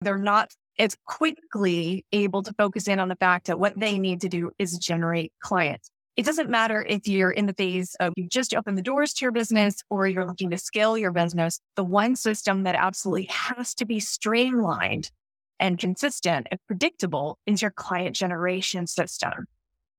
they're not as quickly able to focus in on the fact that what they need to do is generate clients. It doesn't matter if you're in the phase of you just open the doors to your business or you're looking to scale your business. The one system that absolutely has to be streamlined and consistent and predictable is your client generation system.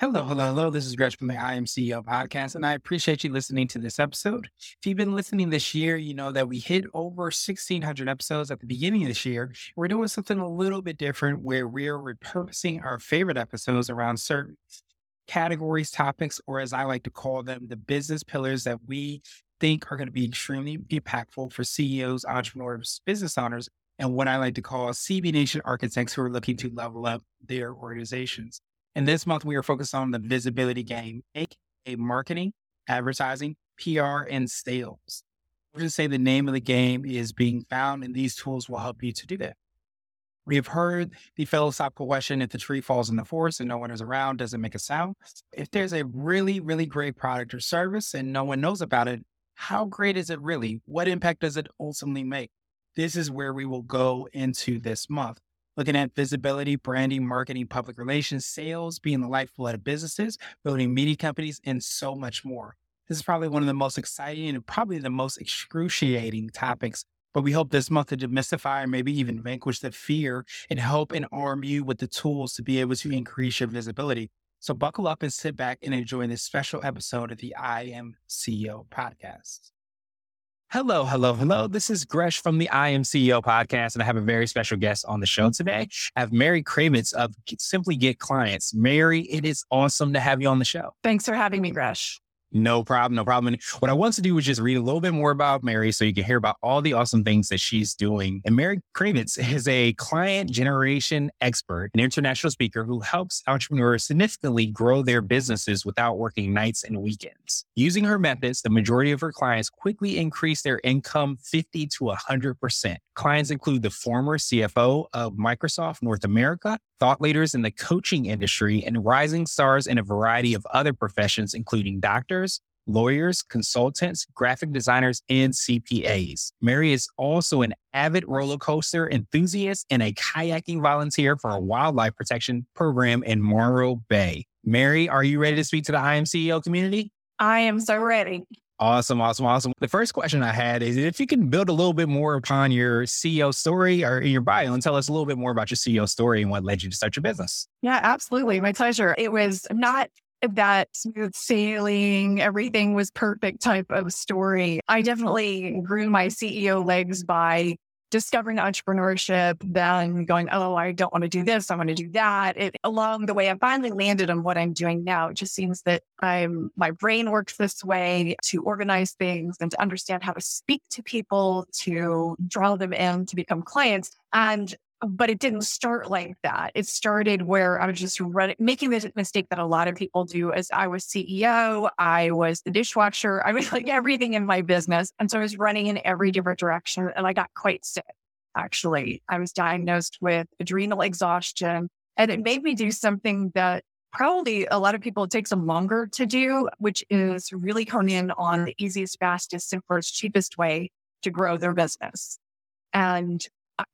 Hello, hello, hello. This is Gresham from the I Am CEO podcast, and I appreciate you listening to this episode. If you've been listening this year, you know that we hit over 1,600 episodes at the beginning of this year. We're doing something a little bit different where we're repurposing our favorite episodes around certain categories, topics, or as I like to call them, the business pillars that we think are going to be extremely impactful for CEOs, entrepreneurs, business owners, and what I like to call CBNation architects who are looking to level up their organizations. And this month, we are focused on the visibility game, aka marketing, advertising, PR, and sales. We're going to say the name of the game is being found, and these tools will help you to do that. We have heard the philosophical question if the tree falls in the forest and no one is around, does it make a sound? If there's a really, really great product or service and no one knows about it, how great is it really? What impact does it ultimately make? This is where we will go into this month. Looking at visibility, branding, marketing, public relations, sales, being the lifeblood of businesses, building media companies, and so much more. This is probably one of the most exciting and probably the most excruciating topics. But we hope this month to demystify or maybe even vanquish the fear and help and arm you with the tools to be able to increase your visibility. So buckle up and sit back and enjoy this special episode of the I Am CEO podcast. Hello, hello, hello. This is Gresh from the I Am CEO podcast, and I have a very special guest on the show today. I have Mary Cravets of Simply Get Clients. Mary, it is awesome to have you on the show. Thanks for having me, Gresh. No problem. No problem. And what I want to do is just read a little bit more about Mary so you can hear about all the awesome things that she's doing. And Mary Cravets is a client generation expert, an international speaker who helps entrepreneurs significantly grow their businesses without working nights and weekends. Using her methods, the majority of her clients quickly increase their income 50 to 100%. Clients include the former CFO of Microsoft North America, thought leaders in the coaching industry, and rising stars in a variety of other professions, including doctors, lawyers, consultants, graphic designers, and CPAs. Mary is also an avid roller coaster enthusiast and a kayaking volunteer for a wildlife protection program in Morro Bay. Mary, are you ready to speak to the I Am CEO community? I am so ready. Awesome, awesome, awesome. The first question I had is if you can build a little bit more upon your CEO story or in your bio and tell us a little bit more about your CEO story and what led you to start your business. Yeah, absolutely. My pleasure. It was not that smooth sailing, everything was perfect type of story. I definitely grew my CEO legs by discovering entrepreneurship, then going, oh, I don't want to do this. I want to do that. It, along the way, I finally landed on what I'm doing now. It just seems that I'm, my brain works this way to organize things and to understand how to speak to people, to draw them in to become clients. And but it didn't start like that. It started where I was just running, making the mistake that a lot of people do as I was CEO, I was the dishwasher, I was like everything in my business. And so I was running in every different direction and I got quite sick. Actually, I was diagnosed with adrenal exhaustion and it made me do something that probably a lot of people take some longer to do, which is really hone in on the easiest, fastest, simplest, cheapest way to grow their business. And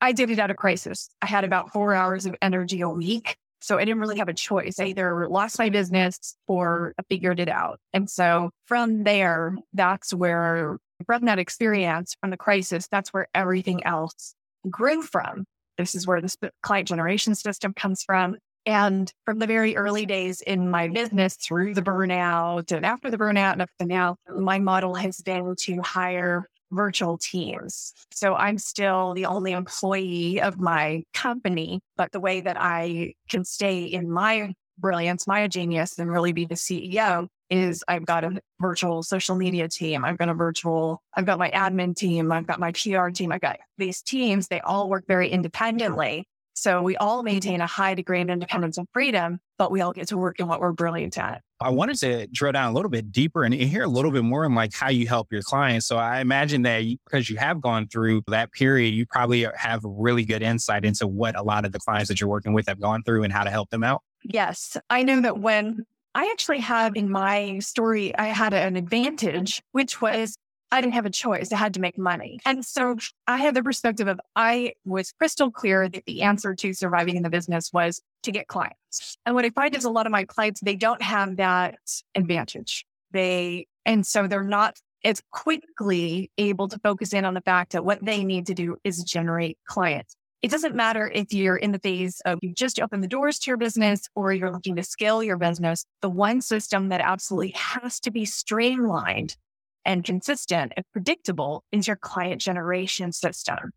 I did it out of crisis. I had about four hours of energy a week. So I didn't really have a choice. I either lost my business or figured it out. And so from there, that's where, from that experience, from the crisis, that's where everything else grew from. This is where the client generation system comes from. And from the very early days in my business through the burnout and after the burnout and up to now, my model has been to hire virtual teams. So I'm still the only employee of my company, but the way that I can stay in my brilliance, my genius, and really be the CEO is I've got a virtual social media team. I've got a virtual, I've got my admin team. I've got my PR team. I've got these teams. They all work very independently. So we all mm-hmm. maintain a high degree of independence and freedom, but we all get to work in what we're brilliant at. I wanted to drill down a little bit deeper and hear a little bit more on like how you help your clients. So I imagine that you, because you have gone through that period, you probably have really good insight into what a lot of the clients that you're working with have gone through and how to help them out. Yes. I know that when I actually have in my story, I had an advantage, which was I didn't have a choice. I had to make money. And so I had the perspective of I was crystal clear that the answer to surviving in the business was to get clients. And what I find is a lot of my clients, they don't have that advantage. They, and so they're not as quickly able to focus in on the fact that what they need to do is generate clients. It doesn't matter if you're in the phase of you just open the doors to your business or you're looking to scale your business. The one system that absolutely has to be streamlined and consistent and predictable is your client generation system.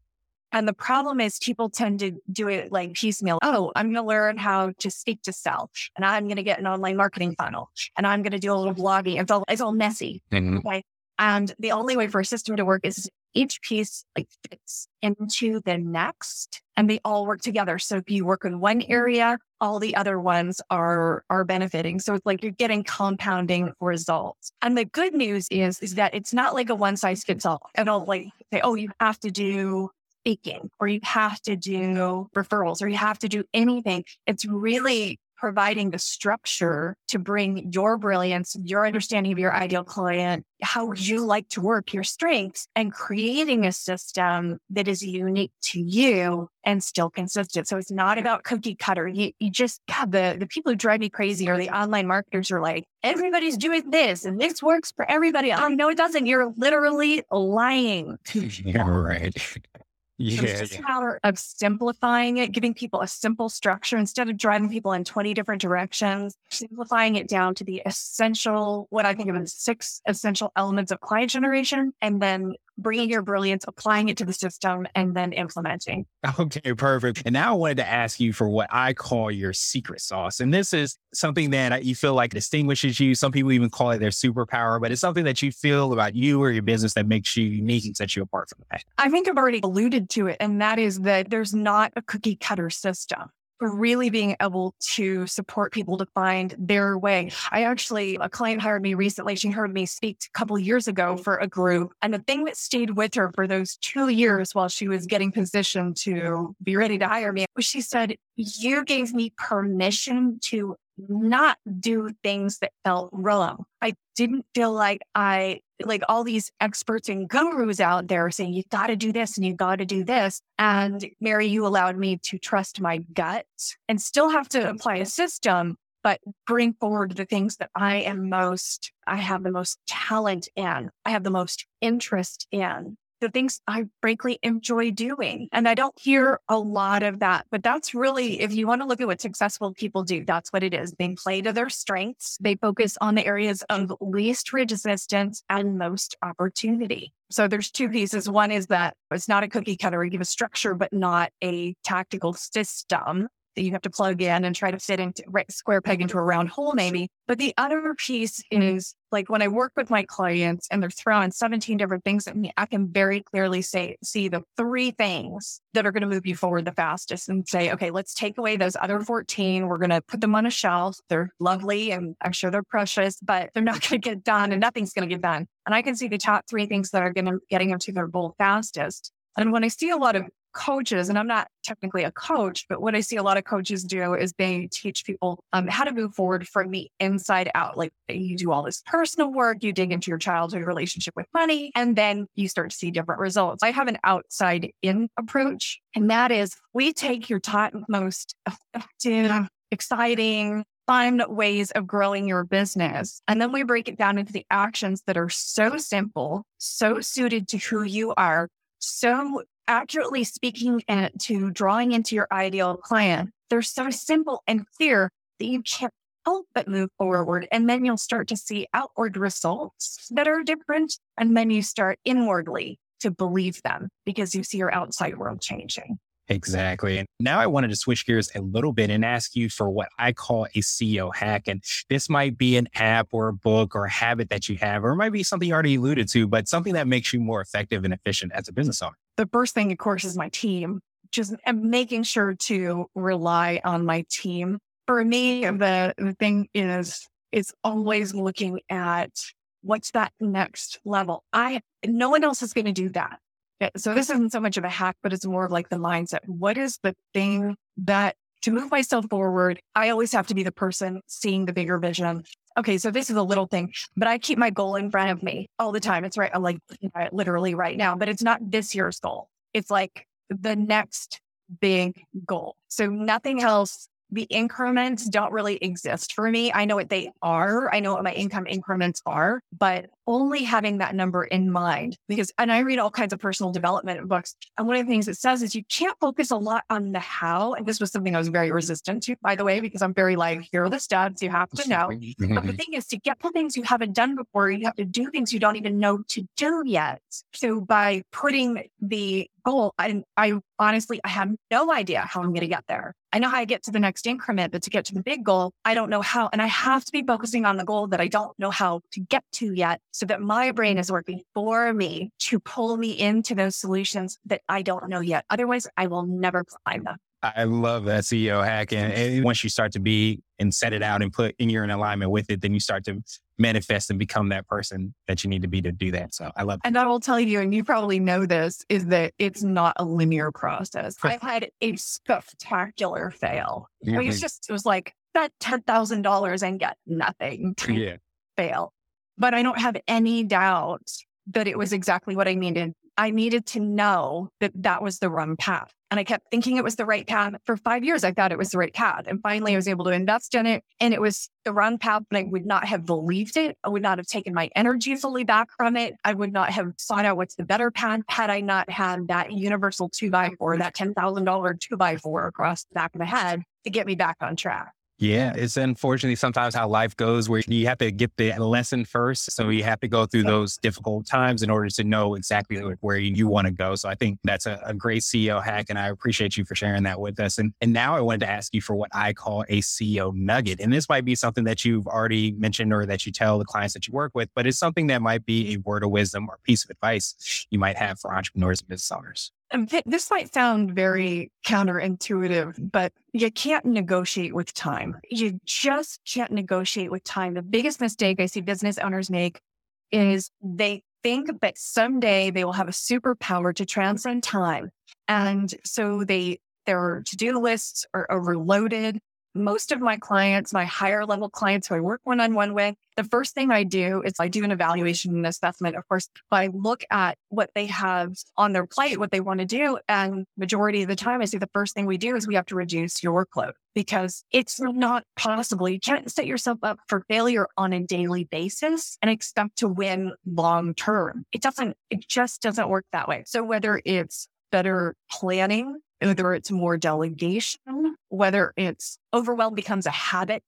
And the problem is people tend to do it like piecemeal. Oh, I'm going to learn how to speak to sell and I'm going to get an online marketing funnel and I'm going to do a little blogging. It's all, it's all messy. Mm-hmm. Okay. And the only way for a system to work is each piece like fits into the next and they all work together. So if you work in one mm-hmm. area, all the other ones are are benefiting. So it's like you're getting compounding results. And the good news is is that it's not like a one size fits all. And I don't like say, oh, you have to do speaking or you have to do referrals or you have to do anything. It's really providing the structure to bring your brilliance, your understanding of your ideal client, how you like to work, your strengths, and creating a system that is unique to you and still consistent. So it's not about cookie cutter. You, you just, God, the, the people who drive me crazy are the online marketers are like, everybody's doing this and this works for everybody. Oh, no, it doesn't. You're literally lying. yeah, right. Yeah, so it's just yeah. a matter of simplifying it, giving people a simple structure instead of driving people in 20 different directions, simplifying it down to the essential, what I think of as six essential elements of client generation, and then bringing your brilliance, applying it to the system, and then implementing. Okay, perfect. And now I wanted to ask you for what I call your secret sauce. And this is something that you feel like distinguishes you. Some people even call it their superpower, but it's something that you feel about you or your business that makes you unique and sets you apart from that. I think I've already alluded to it, and that is that there's not a cookie cutter system really being able to support people to find their way. I actually, a client hired me recently. She heard me speak a couple years ago for a group. And the thing that stayed with her for those two years while she was getting positioned to be ready to hire me was she said, You gave me permission to not do things that felt wrong. I didn't feel like I, like all these experts and gurus out there saying, you got to do this and you got to do this. And Mary, you allowed me to trust my gut and still have to apply a system, but bring forward the things that I am most, I have the most talent in, I have the most interest in the things I frankly enjoy doing. And I don't hear a lot of that, but that's really, if you want to look at what successful people do, that's what it is. They play to their strengths. They focus on the areas of least resistance and most opportunity. So there's two pieces. One is that it's not a cookie cutter. You give a structure, but not a tactical system that you have to plug in and try to fit into right square peg into a round hole, maybe. But the other piece mm-hmm. is like when I work with my clients and they're throwing 17 different things at me, I can very clearly say, see the three things that are going to move you forward the fastest and say, okay, let's take away those other 14. We're going to put them on a shelf. They're lovely and I'm sure they're precious, but they're not going to get done and nothing's going to get done. And I can see the top three things that are going to getting them to their goal fastest. And when I see a lot of coaches, and I'm not technically a coach, but what I see a lot of coaches do is they teach people um, how to move forward from the inside out. Like you do all this personal work, you dig into your childhood relationship with money, and then you start to see different results. I have an outside in approach, and that is we take your top most effective, exciting, fun ways of growing your business. And then we break it down into the actions that are so simple, so suited to who you are, so accurately speaking and to drawing into your ideal client, they're so simple and clear that you can't help but move forward. And then you'll start to see outward results that are different. And then you start inwardly to believe them because you see your outside world changing. Exactly. And now I wanted to switch gears a little bit and ask you for what I call a CEO hack. And this might be an app or a book or a habit that you have, or it might be something you already alluded to, but something that makes you more effective and efficient as a business owner. The first thing, of course, is my team. just making sure to rely on my team. For me, the, the thing is, is always looking at what's that next level. I, no one else is going to do that. So this isn't so much of a hack, but it's more of like the mindset. What is the thing that to move myself forward, I always have to be the person seeing the bigger vision. Okay, so this is a little thing, but I keep my goal in front of me all the time. It's right, I'm like literally right now, but it's not this year's goal. It's like the next big goal. So nothing else the increments don't really exist for me. I know what they are. I know what my income increments are, but only having that number in mind because, and I read all kinds of personal development books. And one of the things it says is you can't focus a lot on the how. And this was something I was very resistant to, by the way, because I'm very like, here are the steps you have to know. but the mm-hmm. thing is to get the things you haven't done before, you have to do things you don't even know to do yet. So by putting the goal, I, I honestly, I have no idea how I'm going to get there. I know how I get to the next increment, but to get to the big goal, I don't know how. And I have to be focusing on the goal that I don't know how to get to yet so that my brain is working for me to pull me into those solutions that I don't know yet. Otherwise, I will never climb them. I love that CEO hack. And, and, once you start to be and set it out and put and you're in alignment with it, then you start to manifest and become that person that you need to be to do that. So I love that. And I will tell you, and you probably know this, is that it's not a linear process. I've had a spectacular fail. Mm-hmm. It was just, it was like that $10,000 and get nothing. Yeah. Fail. But I don't have any doubt that it was exactly what I needed. I needed to know that that was the wrong path. And I kept thinking it was the right path. For five years, I thought it was the right path. And finally, I was able to invest in it. And it was the wrong path. And I would not have believed it. I would not have taken my energy fully back from it. I would not have sought out what's the better path had I not had that universal two by four, that $10,000 two by four across the back of the head to get me back on track. Yeah, it's unfortunately sometimes how life goes where you have to get the lesson first. So you have to go through those difficult times in order to know exactly where you want to go. So I think that's a, a, great CEO hack. And I appreciate you for sharing that with us. And, and now I wanted to ask you for what I call a CEO nugget. And this might be something that you've already mentioned or that you tell the clients that you work with, but it's something that might be a word of wisdom or piece of advice you might have for entrepreneurs and business owners this might sound very counterintuitive, but you can't negotiate with time. You just can't negotiate with time. The biggest mistake I see business owners make is they think that someday they will have a superpower to transcend time. And so they, their to-do lists are overloaded most of my clients, my higher level clients who I work one on one with, the first thing I do is I do an evaluation and assessment. Of course, I look at what they have on their plate, what they want to do. And majority of the time, I say the first thing we do is we have to reduce your workload because it's not possible. You can't set yourself up for failure on a daily basis and expect to win long term. It doesn't, it just doesn't work that way. So whether it's better planning, whether it's more delegation, whether it's overwhelm becomes a habit.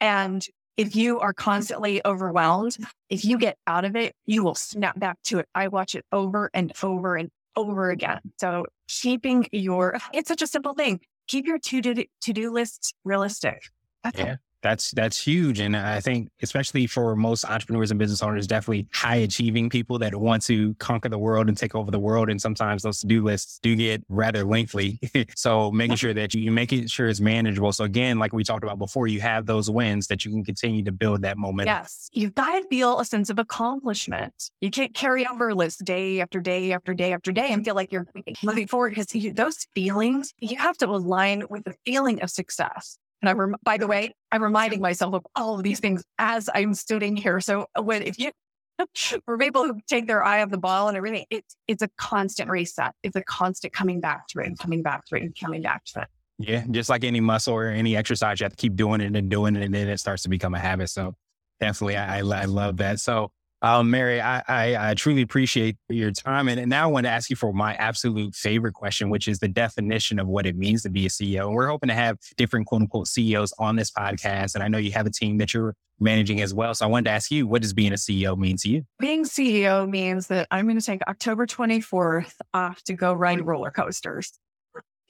And if you are constantly overwhelmed, if you get out of it, you will snap back to it. I watch it over and over and over again. So keeping your, it's such a simple thing. Keep your to do, to do lists realistic. That's yeah. That's that's huge and i think especially for most entrepreneurs and business owners definitely high achieving people that want to conquer the world and take over the world and sometimes those to-do lists do get rather lengthy. So making sure that you, you make it sure it's manageable. So again like we talked about before you have those wins that you can continue to build that momentum. Yes you've got to feel a sense of accomplishment. You can't carry over a list day after day after day after day and feel like you're moving forward because those feelings you have to align with the feeling of success and I, rem- by the way, I'm reminding myself of all of these things as I'm sitting here. So uh, when, if you, for people who take their eye off the ball and everything, it's, it's a constant reset. It's a constant coming back to it and coming back to it and coming back to it. Yeah. Just like any muscle or any exercise, you have to keep doing it and doing it. And then it starts to become a habit. So definitely, I, I love that. So um, Mary, I, I, I, truly appreciate your time. And, and now I want to ask you for my absolute favorite question, which is the definition of what it means to be a CEO. And we're hoping to have different quote unquote CEOs on this podcast. And I know you have a team that you're managing as well. So I wanted to ask you, what does being a CEO mean to you? Being CEO means that I'm going to take October 24th off to go ride roller coasters.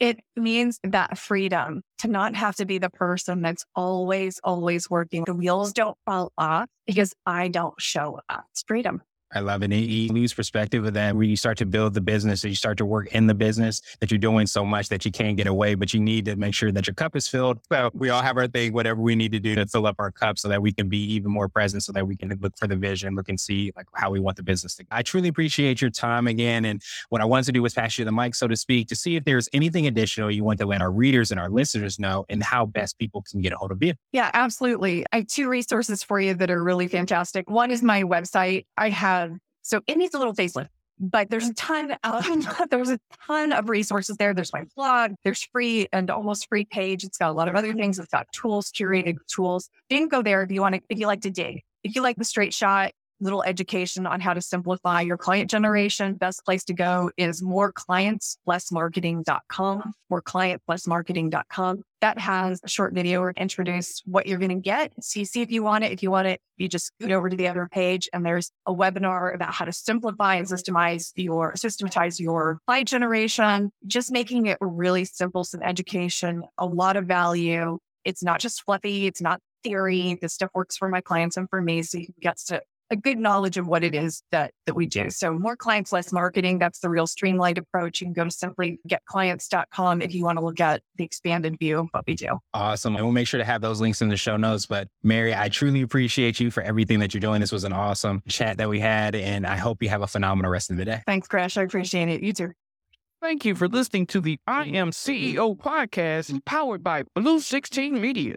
It means that freedom to not have to be the person that's always, always working. The wheels don't fall off because I don't show up. It's freedom. I love it. You lose perspective of that where you start to build the business and you start to work in the business that you're doing so much that you can't get away, but you need to make sure that your cup is filled. So we all have our thing, whatever we need to do to fill up our cup so that we can be even more present so that we can look for the vision, look and see like how we want the business to go. I truly appreciate your time again. And what I wanted to do was pass you the mic, so to speak, to see if there's anything additional you want to let our readers and our listeners know and how best people can get a hold of you. Yeah, absolutely. I have two resources for you that are really fantastic. One is my website. I have Um, so it needs a little facelift, but there's a ton of there's a ton of resources there. There's my blog, there's free and almost free page. It's got a lot of other things. It's got tools, curated tools. You can go there if you want to, if you like to dig. If you like the straight shot, little education on how to simplify your client generation, best place to go is moreclientslessmarketing.com, moreclientslessmarketing.com. That has a short video where or introduce what you're going to get. See, see if you want it. If you want it, you just scoot over to the other page and there's a webinar about how to simplify and systemize your, systematize your client generation, just making it really simple, some education, a lot of value. It's not just fluffy. It's not theory. This stuff works for my clients and for me. So you can get to a good knowledge of what it is that that we do. So more clients, less marketing. That's the real streamlined approach. You can go to simplygetclients.com if you want to look at the expanded view of what we do. Awesome. And we'll make sure to have those links in the show notes. But Mary, I truly appreciate you for everything that you're doing. This was an awesome chat that we had. And I hope you have a phenomenal rest of the day. Thanks, Gresh. I appreciate it. You too. Thank you for listening to the I Am CEO podcast powered by Blue 16 Media.